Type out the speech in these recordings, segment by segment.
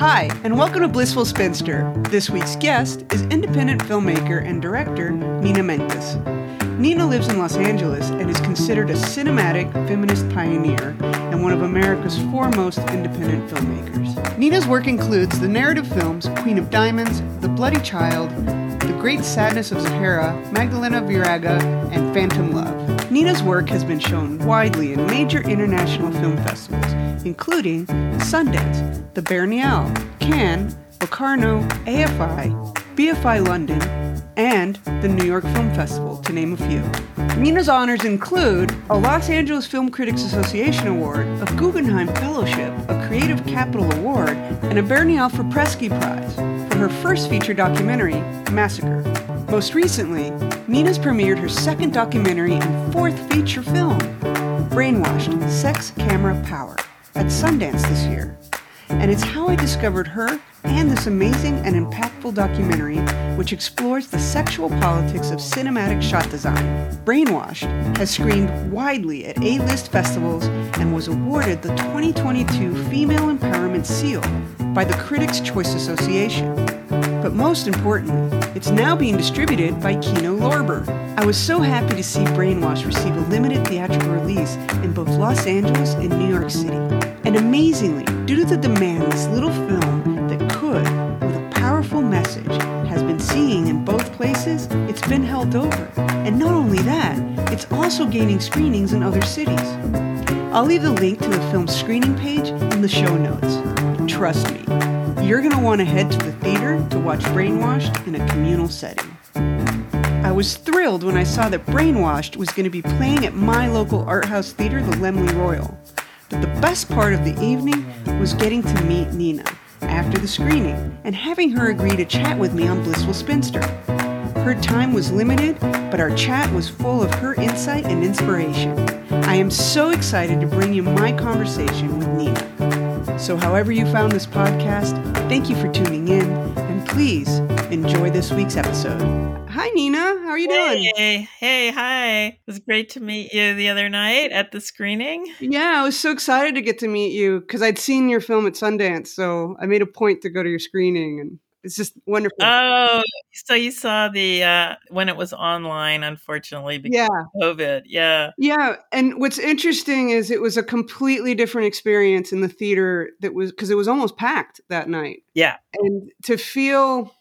Hi, and welcome to Blissful Spinster. This week's guest is independent filmmaker and director Nina Menkes. Nina lives in Los Angeles and is considered a cinematic feminist pioneer and one of America's foremost independent filmmakers. Nina's work includes the narrative films Queen of Diamonds, The Bloody Child, The Great Sadness of Zohara, Magdalena Viraga, and Phantom Love. Nina's work has been shown widely in major international film festivals, including Sundance, the Berlinale, Cannes, Locarno, AFI, BFI London, and the New York Film Festival, to name a few. Nina's honors include a Los Angeles Film Critics Association Award, a Guggenheim Fellowship, a Creative Capital Award, and a Berlinale FIPRESCI Prize for her first feature documentary, Massaker. Most recently, Nina's premiered her second documentary and fourth feature film, Brainwashed Sex, Camera, Power, at Sundance this year. And it's how I discovered her and this amazing and impactful documentary, which explores the sexual politics of cinematic shot design. Brainwashed has screened widely at A list festivals and was awarded the 2022 Female Empowerment Seal by the Critics' Choice Association. But most importantly, it's now being distributed by Kino Lorber. I was so happy to see Brainwash receive a limited theatrical release in both Los Angeles and New York City. And amazingly, due to the demand this little film that could, with a powerful message, has been seeing in both places, it's been held over. And not only that, it's also gaining screenings in other cities. I'll leave the link to the film's screening page in the show notes. Trust me, you're going to want to head to the theater to watch Brainwashed in a communal setting. I was thrilled when I saw that Brainwashed was going to be playing at my local art house theater, the Laemmle Royal. But the best part of the evening was getting to meet Nina after the screening and having her agree to chat with me on Blissful Spinster. Her time was limited, but our chat was full of her insight and inspiration. I am so excited to bring you my conversation with Nina. So, however you found this podcast, thank you for tuning in, and please enjoy this week's episode. Hi, Nina. How are you doing? Hey, hey, hi. It was great to meet you the other night at the screening. Yeah, I was so excited to get to meet you because I'd seen your film at Sundance, so I made a point to go to your screening, and it's just wonderful. Oh, so you saw the uh when it was online, unfortunately, because yeah, of COVID. Yeah. Yeah, and what's interesting is it was a completely different experience in the theater that was because it was almost packed that night. Yeah. And to feel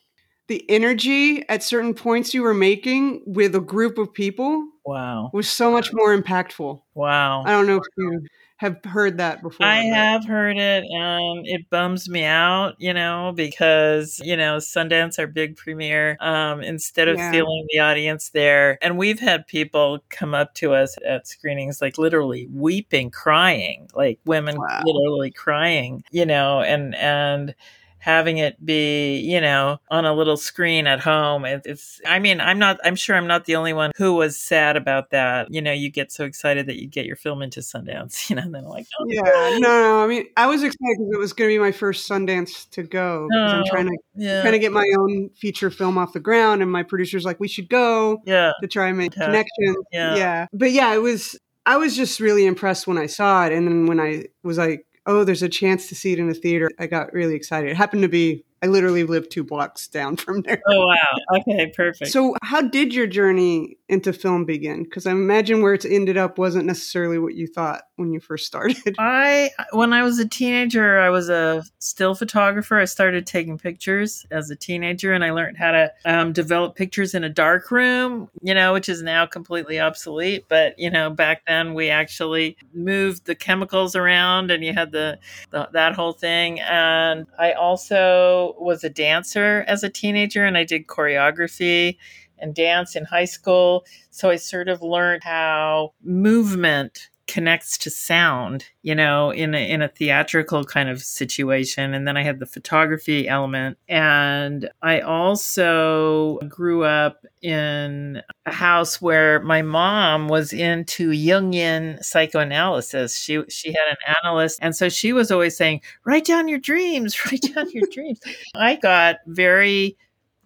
the energy at certain points you were making with a group of people Wow. was so much more impactful. Wow. I don't know if you have heard that before. I have heard it and it bums me out, you know, because, you know, Sundance, our big premiere, um, instead of Yeah. feeling the audience there, and we've had people come up to us at screenings, like literally weeping, crying, like women Wow. literally crying, you know, and, and, having it be you know on a little screen at home it, it's i mean i'm not i'm sure i'm not the only one who was sad about that you know you get so excited that you get your film into sundance you know and then like oh, Yeah, no. I mean, I was excited because it was going to be my first Sundance to go. 'cause I'm Oh, trying to oh, yeah trying to get my own feature film off the ground, and my producer's like, "We should go." yeah to try and make Yeah. connections. Yeah. But yeah, it was I was just really impressed when I saw it. And then when I was like, oh, there's a chance to see it in a theater, I got really excited. It happened to be I literally live two blocks down from there. oh wow okay perfect So how did your journey into film begin? Because I imagine where it's ended up wasn't necessarily what you thought when you first started. I when I was a teenager, I was a still photographer. I started taking pictures as a teenager, and I learned how to um, develop pictures in a dark room. You know, which is now completely obsolete. But you know, back then we actually moved the chemicals around, and you had the, the that whole thing. And I also was a dancer as a teenager, and I did choreography and dance in high school. So I sort of learned how movement connects to sound, you know, in a, in a theatrical kind of situation. And then I had the photography element. And I also grew up in a house where my mom was into Jungian psychoanalysis. She she had an analyst, and so she was always saying, "Write down your dreams, write down your dreams." I got very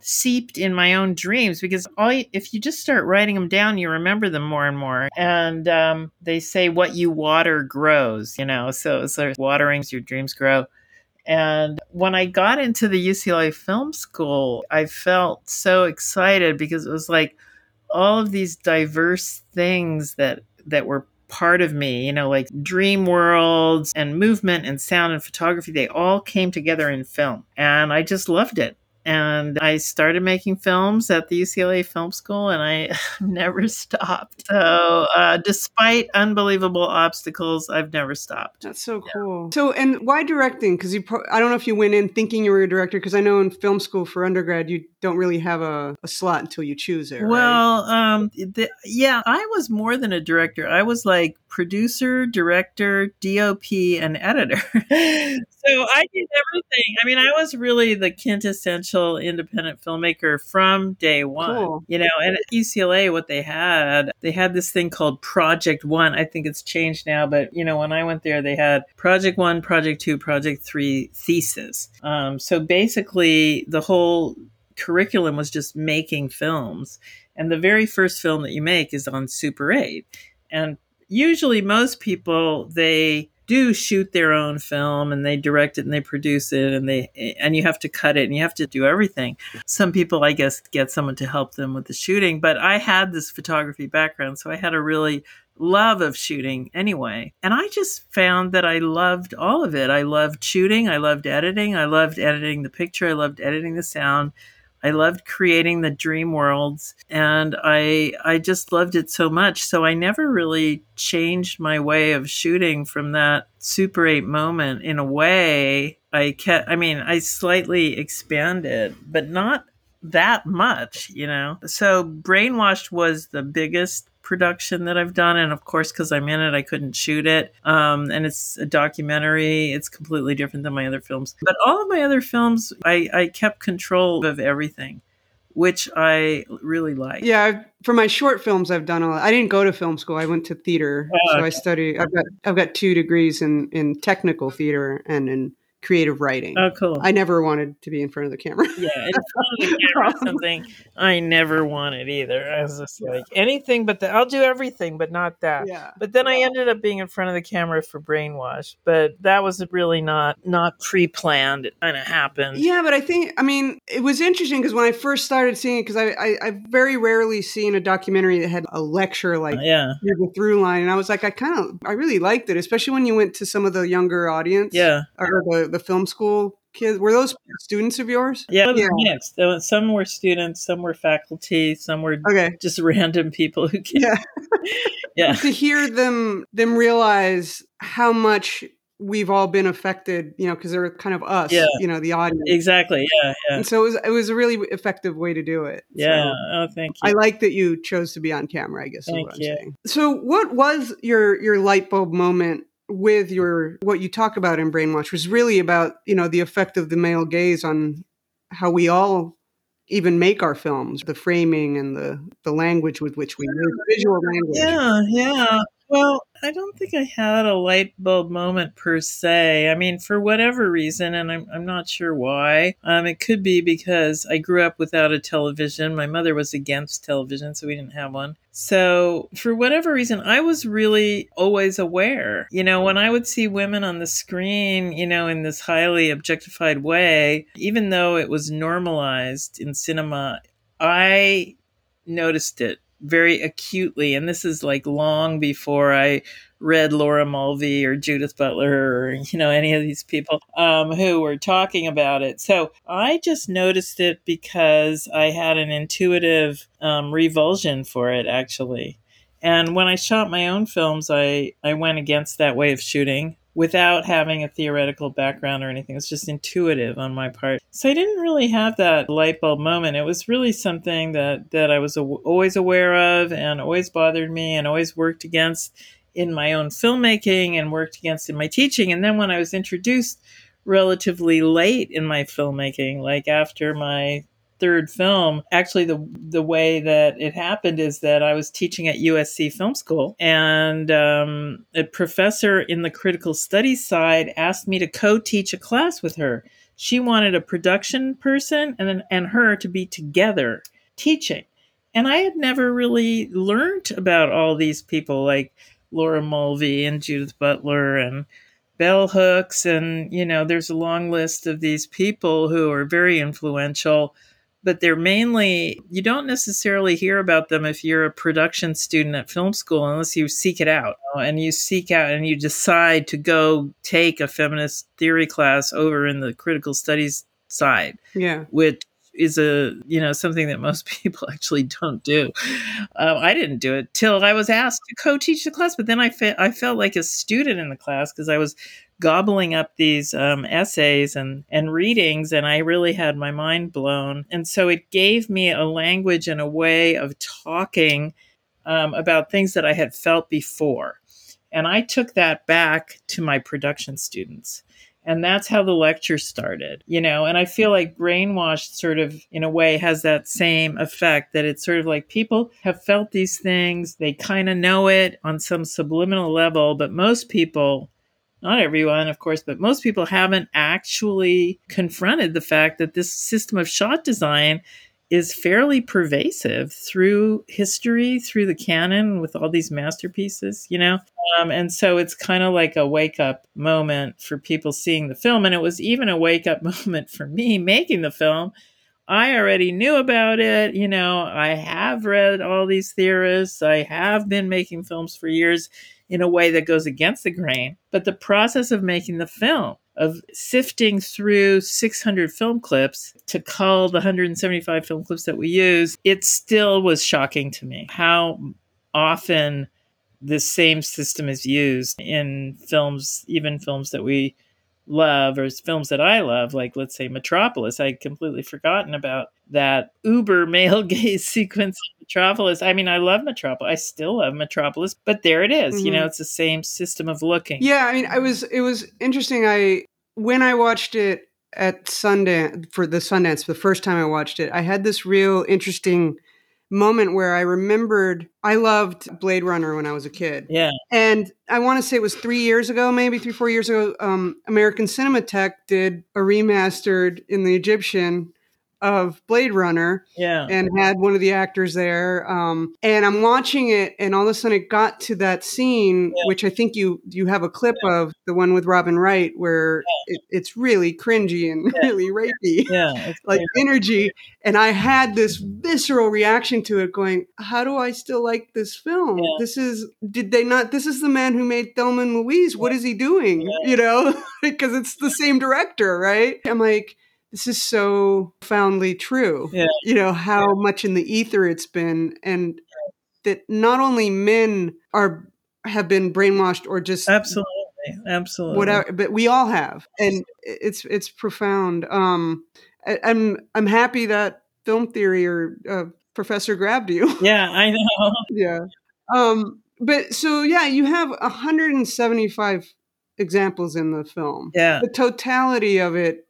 seeped in my own dreams because all you, if you just start writing them down you remember them more and more and um, they say what you water grows you know so so watering your dreams grow And when I got into the UCLA Film School, I felt so excited because it was like all of these diverse things that that were part of me, you know, like dream worlds and movement and sound and photography, they all came together in film. And I just loved it and I started making films at the UCLA Film School, and I never stopped. So, uh, despite unbelievable obstacles, I've never stopped. That's so cool. Yeah. So, and why directing? Because you, pro- I don't know if you went in thinking you were a director. Because I know in film school for undergrad, you don't really have a, a slot until you choose it. Well, right? um, the, yeah, I was more than a director. I was like producer, director, DOP, and editor. so I did everything. I mean, I was really the quintessential independent filmmaker from day one. Cool. You know, and at UCLA, what they had, they had this thing called Project One. I think it's changed now, but you know, when I went there, they had Project One, Project Two, Project Three thesis. Um, so basically, the whole curriculum was just making films. And the very first film that you make is on Super 8. And usually most people they do shoot their own film and they direct it and they produce it and they and you have to cut it and you have to do everything. Some people I guess get someone to help them with the shooting, but I had this photography background so I had a really love of shooting anyway. And I just found that I loved all of it. I loved shooting, I loved editing, I loved editing the picture, I loved editing the sound. I loved creating the dream worlds and I I just loved it so much. So I never really changed my way of shooting from that Super 8 moment in a way. I kept I mean, I slightly expanded, but not that much, you know. So Brainwashed was the biggest production that I've done. And of course, because I'm in it, I couldn't shoot it. Um, and it's a documentary. It's completely different than my other films. But all of my other films, I, I kept control of everything. Which I really like. Yeah, for my short films, I've done a lot. I didn't go to film school. I went to theater, oh, so okay. I study. I've got I've got two degrees in in technical theater and in creative writing. Oh, cool. I never wanted to be in front of the camera. yeah, the camera something I never wanted either. I was just like anything but that. I'll do everything, but not that. Yeah. But then I ended up being in front of the camera for Brainwash, but that was really not not pre planned. It kind of happened. Yeah, but I think I mean it was interesting because when I first started seeing it, because I, I I very rarely seen a documentary that had a lecture like uh, yeah the through line, and I was like I kind of I really liked it, especially when you went to some of the younger audience. Yeah. Or the the film school kids were those students of yours? Yeah, yeah. mixed some were students some were faculty some were okay. just random people who came. Yeah. Yeah. To hear them them realize how much we've all been affected you know because they're kind of us yeah. you know the audience. Exactly. Yeah, yeah. And so it was, it was a really effective way to do it. Yeah. So oh thank you. I like that you chose to be on camera i guess thank what you. I'm saying. so what was your your light bulb moment with your what you talk about in brainwash was really about you know the effect of the male gaze on how we all even make our films the framing and the the language with which we use visual language. Yeah yeah well, I don't think I had a light bulb moment per se. I mean, for whatever reason, and I'm, I'm not sure why. Um, it could be because I grew up without a television. My mother was against television, so we didn't have one. So, for whatever reason, I was really always aware. You know, when I would see women on the screen, you know, in this highly objectified way, even though it was normalized in cinema, I noticed it very acutely. And this is like long before I read Laura Mulvey or Judith Butler or, you know, any of these people um, who were talking about it. So I just noticed it because I had an intuitive um, revulsion for it, actually. And when I shot my own films, I, I went against that way of shooting without having a theoretical background or anything. It's just intuitive on my part. So I didn't really have that light bulb moment. It was really something that, that I was always aware of and always bothered me and always worked against in my own filmmaking and worked against in my teaching. And then when I was introduced relatively late in my filmmaking, like after my third film, actually the the way that it happened is that I was teaching at USC Film School, and um, a professor in the critical studies side asked me to co-teach a class with her. She wanted a production person and and her to be together teaching, and I had never really learned about all these people like Laura Mulvey and Judith Butler and bell hooks and you know there's a long list of these people who are very influential but they're mainly you don't necessarily hear about them if you're a production student at film school unless you seek it out and you seek out and you decide to go take a feminist theory class over in the critical studies side yeah. which is a you know something that most people actually don't do. Um, I didn't do it till I was asked to co-teach the class, but then I fe- I felt like a student in the class because I was gobbling up these um, essays and and readings, and I really had my mind blown. And so it gave me a language and a way of talking um, about things that I had felt before. And I took that back to my production students. And that's how the lecture started, you know. And I feel like brainwashed, sort of, in a way, has that same effect that it's sort of like people have felt these things, they kind of know it on some subliminal level, but most people, not everyone, of course, but most people haven't actually confronted the fact that this system of shot design is fairly pervasive through history, through the canon with all these masterpieces, you know? Um, and so it's kind of like a wake up moment for people seeing the film. And it was even a wake up moment for me making the film. I already knew about it. You know, I have read all these theorists. I have been making films for years in a way that goes against the grain. But the process of making the film, of sifting through 600 film clips to cull the 175 film clips that we use, it still was shocking to me how often the same system is used in films, even films that we love or films that I love, like let's say Metropolis. I'd completely forgotten about that uber male gaze sequence of Metropolis. I mean, I love Metropolis. I still love Metropolis, but there it is. Mhm. You know, it's the same system of looking. Yeah, I mean, I was it was interesting. I when I watched it at Sundance for the Sundance the first time I watched it, I had this real interesting moment where I remembered I loved Blade Runner when I was a kid. Yeah. And I want to say it was three years ago, maybe three, four years ago, um, American Cinematheque did a remastered in the Egyptian of Blade Runner Yeah. and had one of the actors there. Um, and I'm watching it, and all of a sudden it got to that scene, Yeah. which I think you you have a clip of the one with Robin Wright, where it, it's really cringy and Yeah. really rapey, yeah. Like energy. And I had this visceral reaction to it, going, "How do I still like this film? Yeah. This is did they not? This is the man who made Thelma and Louise. What is he doing? Yeah. You know, because it's the same director, right? I'm like." This is so profoundly true Yeah. you know how much in the ether it's been and that not only men are have been brainwashed or just Absolutely. Absolutely. whatever but we all have and it's it's profound um I, i'm i'm happy that film theory or uh, professor grabbed you Yeah, I know. yeah um but so yeah you have 175 examples in the film Yeah. the totality of it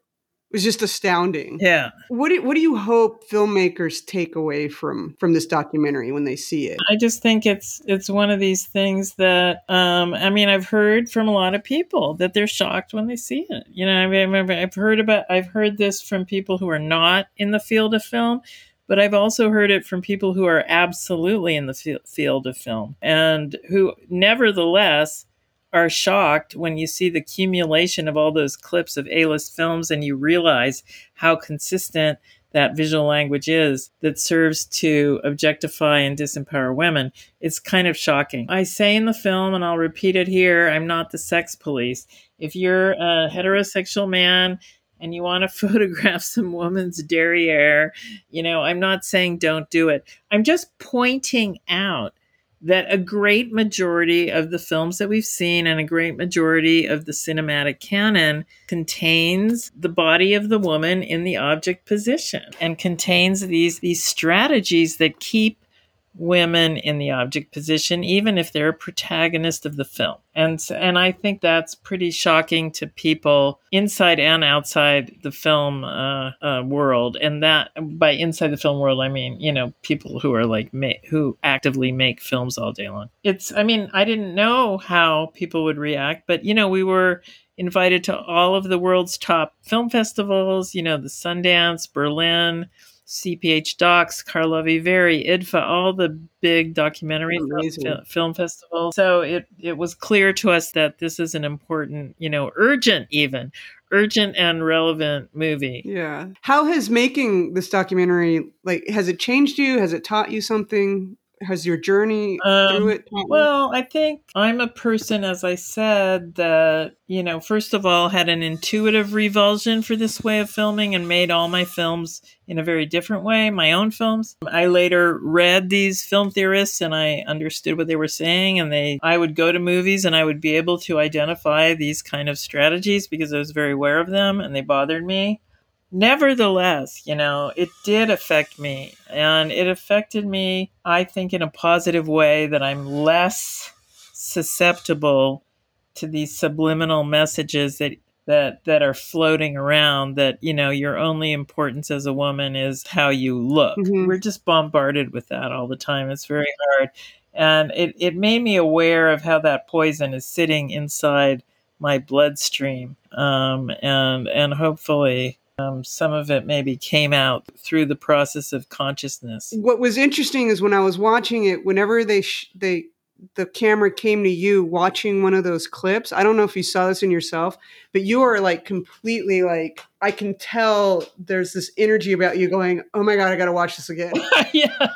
was just astounding Yeah. what do, what do you hope filmmakers take away from from this documentary when they see it I just think it's it's one of these things that um, I mean I've heard from a lot of people that they're shocked when they see it. You know, I mean, I've- I've heard about I've heard this from people who are not in the field of film, but I've also heard it from people who are absolutely in the fi- field of film and who nevertheless are shocked when you see the accumulation of all those clips of A-list films and you realize how consistent that visual language is that serves to objectify and disempower women. It's kind of shocking. I say in the film, and I'll repeat it here I'm not the sex police. If you're a heterosexual man and you want to photograph some woman's derriere, you know, I'm not saying don't do it. I'm just pointing out that a great majority of the films that we've seen and a great majority of the cinematic canon contains the body of the woman in the object position and contains these these strategies that keep women in the object position even if they're a protagonist of the film. And and I think that's pretty shocking to people inside and outside the film uh, uh, world. And that by inside the film world I mean you know people who are like ma- who actively make films all day long. It's I mean I didn't know how people would react but you know we were invited to all of the world's top film festivals you know the Sundance Berlin CPH:DOX, Karlovy Vary, IDFA, all the big documentary Amazing. fil- film festivals. So it it was clear to us that this is an important, you know, urgent even urgent and relevant movie. Yeah. How has making this documentary like has it changed you? Has it taught you something? Has your journey Um, through it? Well, I think I'm a person, as I said, that, you know, first of all, had an intuitive revulsion for this way of filming and made all my films in a very different way, my own films. I later read these film theorists and I understood what they were saying. And they, I would go to movies and I would be able to identify these kind of strategies because I was very aware of them and they bothered me nevertheless, you know, it did affect me. And it affected me, I think, in a positive way that I'm less susceptible to these subliminal messages that that that are floating around that you know your only importance as a woman is how you look Mhm. we're just bombarded with that all the time it's very hard and it, it made me aware of how that poison is sitting inside my bloodstream um, and and hopefully um, some of it maybe came out through the process of consciousness what was interesting is when I was watching it, whenever they sh- they the camera came to you watching one of those clips. I don't know if you saw this in yourself, but you are like completely like I can tell there's this energy about you going, "Oh my god, I got to watch this again." yeah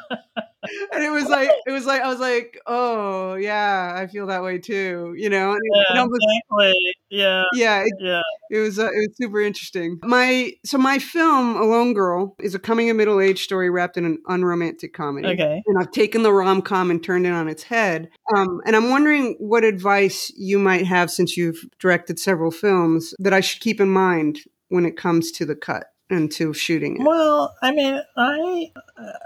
and it was like it was like I was like, "Oh, yeah, I feel that way too." You know? And it- it yeah, almost- exactly. yeah yeah, it, yeah it was uh, it was super interesting. My so my film Alone Girl is a coming of middle age story wrapped in an unromantic comedy. okay And I've taken the rom com and turned it on its head. Um, and I'm wondering what advice you might have since you've directed several films that I should keep in mind when it comes to the cut and to shooting it. Well, I mean, I,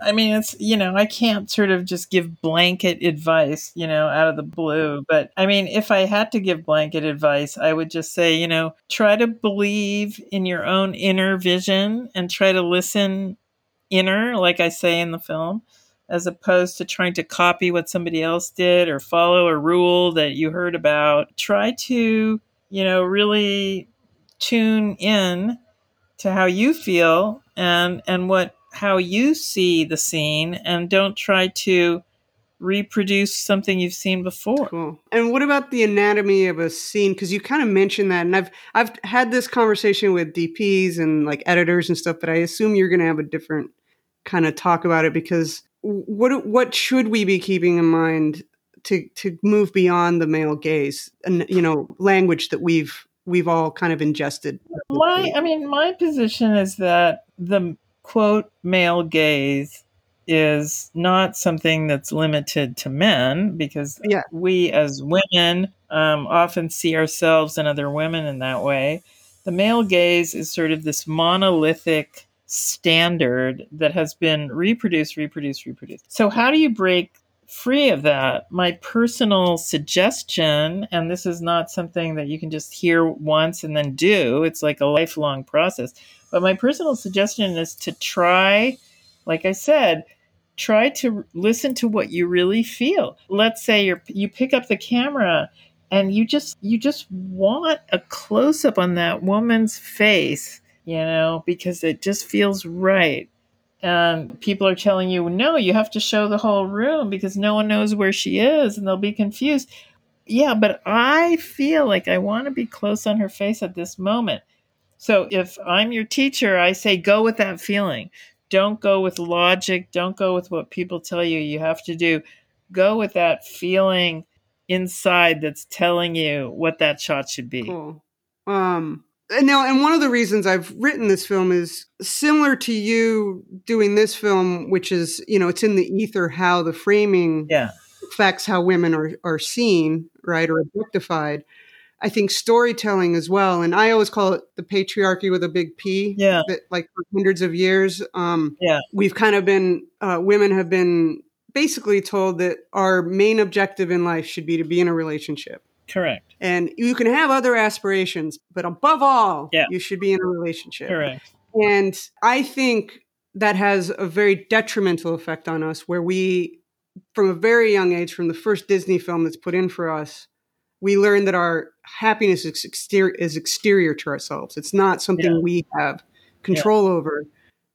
I mean, it's you know, I can't sort of just give blanket advice, you know, out of the blue. But I mean, if I had to give blanket advice, I would just say, you know, try to believe in your own inner vision and try to listen inner, like I say in the film, as opposed to trying to copy what somebody else did or follow a rule that you heard about. Try to, you know, really tune in to how you feel and and what how you see the scene and don't try to reproduce something you've seen before. Cool. And what about the anatomy of a scene? Because you kind of mentioned that, and I've I've had this conversation with DPs and like editors and stuff, but I assume you're going to have a different kind of talk about it because what what should we be keeping in mind to to move beyond the male gaze and you know language that we've we've all kind of ingested. My I mean my position is that the quote male gaze is not something that's limited to men because Yeah. we as women um, often see ourselves and other women in that way. The male gaze is sort of this monolithic standard that has been reproduced, reproduced, reproduced. So, how do you break free of that? My personal suggestion, and this is not something that you can just hear once and then do, it's like a lifelong process. But my personal suggestion is to try, like I said, try to listen to what you really feel. Let's say you you pick up the camera and you just you just want a close up on that woman's face, you know, because it just feels right. And people are telling you, no, you have to show the whole room because no one knows where she is and they'll be confused. Yeah, but I feel like I want to be close on her face at this moment. So if I'm your teacher, I say go with that feeling. Don't go with logic. Don't go with what people tell you you have to do. Go with that feeling inside that's telling you what that shot should be. Cool. Um, and now, and one of the reasons I've written this film is similar to you doing this film, which is, you know, it's in the ether how the framing Yeah. affects how women are, are seen, right, or objectified. I think storytelling as well, and I always call it the patriarchy with a big P. Yeah. That like for hundreds of years, um, Yeah. we've kind of been uh, women have been basically told that our main objective in life should be to be in a relationship. Correct. And you can have other aspirations, but above all, Yeah. you should be in a relationship. Correct. And I think that has a very detrimental effect on us where we, from a very young age, from the first Disney film that's put in for us, we learn that our happiness is exterior, is exterior to ourselves. It's not something Yeah. we have control over.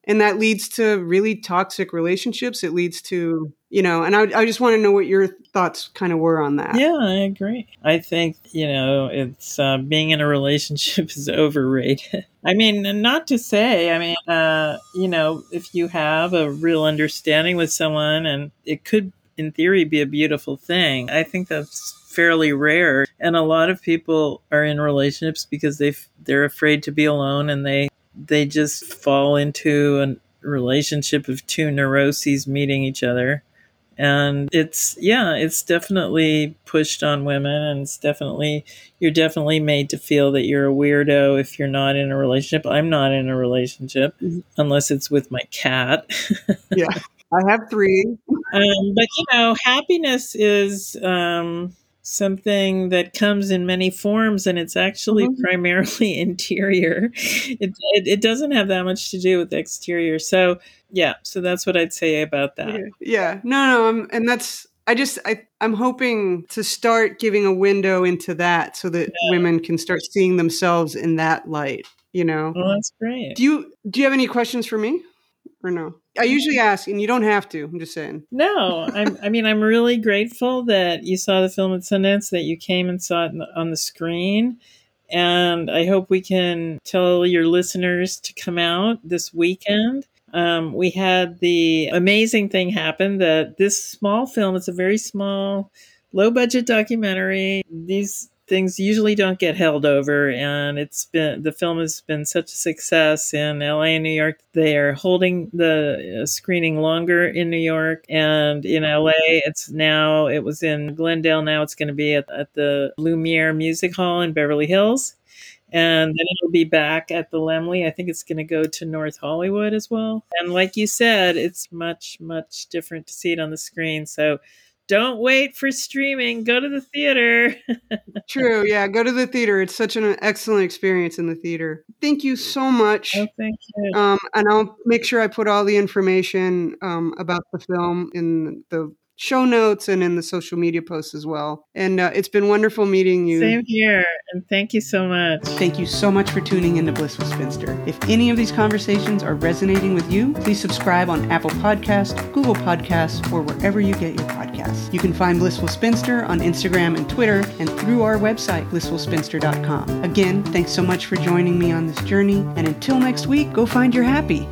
And that leads to really toxic relationships. It leads to you know, and I, I just want to know what your thoughts kind of were on that. Yeah, I agree. I think you know, it's uh, being in a relationship is overrated. I mean, not to say, I mean, uh, you know, if you have a real understanding with someone, and it could, in theory, be a beautiful thing. I think that's fairly rare and a lot of people are in relationships because they they're afraid to be alone and they they just fall into a relationship of two neuroses meeting each other. And it's yeah it's definitely pushed on women and it's definitely you're definitely made to feel that you're a weirdo if you're not in a relationship. I'm not in a relationship mm-hmm. unless it's with my cat. Yeah i have three. Um, but you know happiness is um, something that comes in many forms and it's actually mm-hmm. primarily interior it, it, it, doesn't have that much to do with the exterior so yeah so that's what i'd say about that yeah, no no um, and that's i just I, i'm hoping to start giving a window into that so that yeah. women can start seeing themselves in that light you know well that's great do you do you have any questions for me or no? I usually ask, and you don't have to. I'm just saying. No, I'm, I mean, I'm really grateful that you saw the film at Sundance, that you came and saw it on the screen. And I hope we can tell your listeners to come out this weekend. Um, we had the amazing thing happen that this small film, it's a very small, low budget documentary. These things usually don't get held over and it's been the film has been such a success in LA and New York they are holding the uh, screening longer in New York and in LA it's now it was in Glendale now it's going to be at, at the Lumiere Music Hall in Beverly Hills and then it'll be back at the Laemmle. I think it's going to go to North Hollywood as well. And like you said, it's much, much different to see it on the screen. So don't wait for streaming. Go to the theater. True. Yeah. Go to the theater. It's such an excellent experience in the theater. Thank you so much. Oh, thank you. Um, and I'll make sure I put all the information um, about the film in the show notes and in the social media posts as well. And uh, it's been wonderful meeting you. Same here. And thank you so much. Thank you so much for tuning into Blissful Spinster. If any of these conversations are resonating with you, please subscribe on Apple Podcast, Google Podcasts, or wherever you get your podcasts. You can find Blissful Spinster on Instagram and Twitter and through our website, blissfulspinster.com. Again, thanks so much for joining me on this journey. And until next week, go find your happy.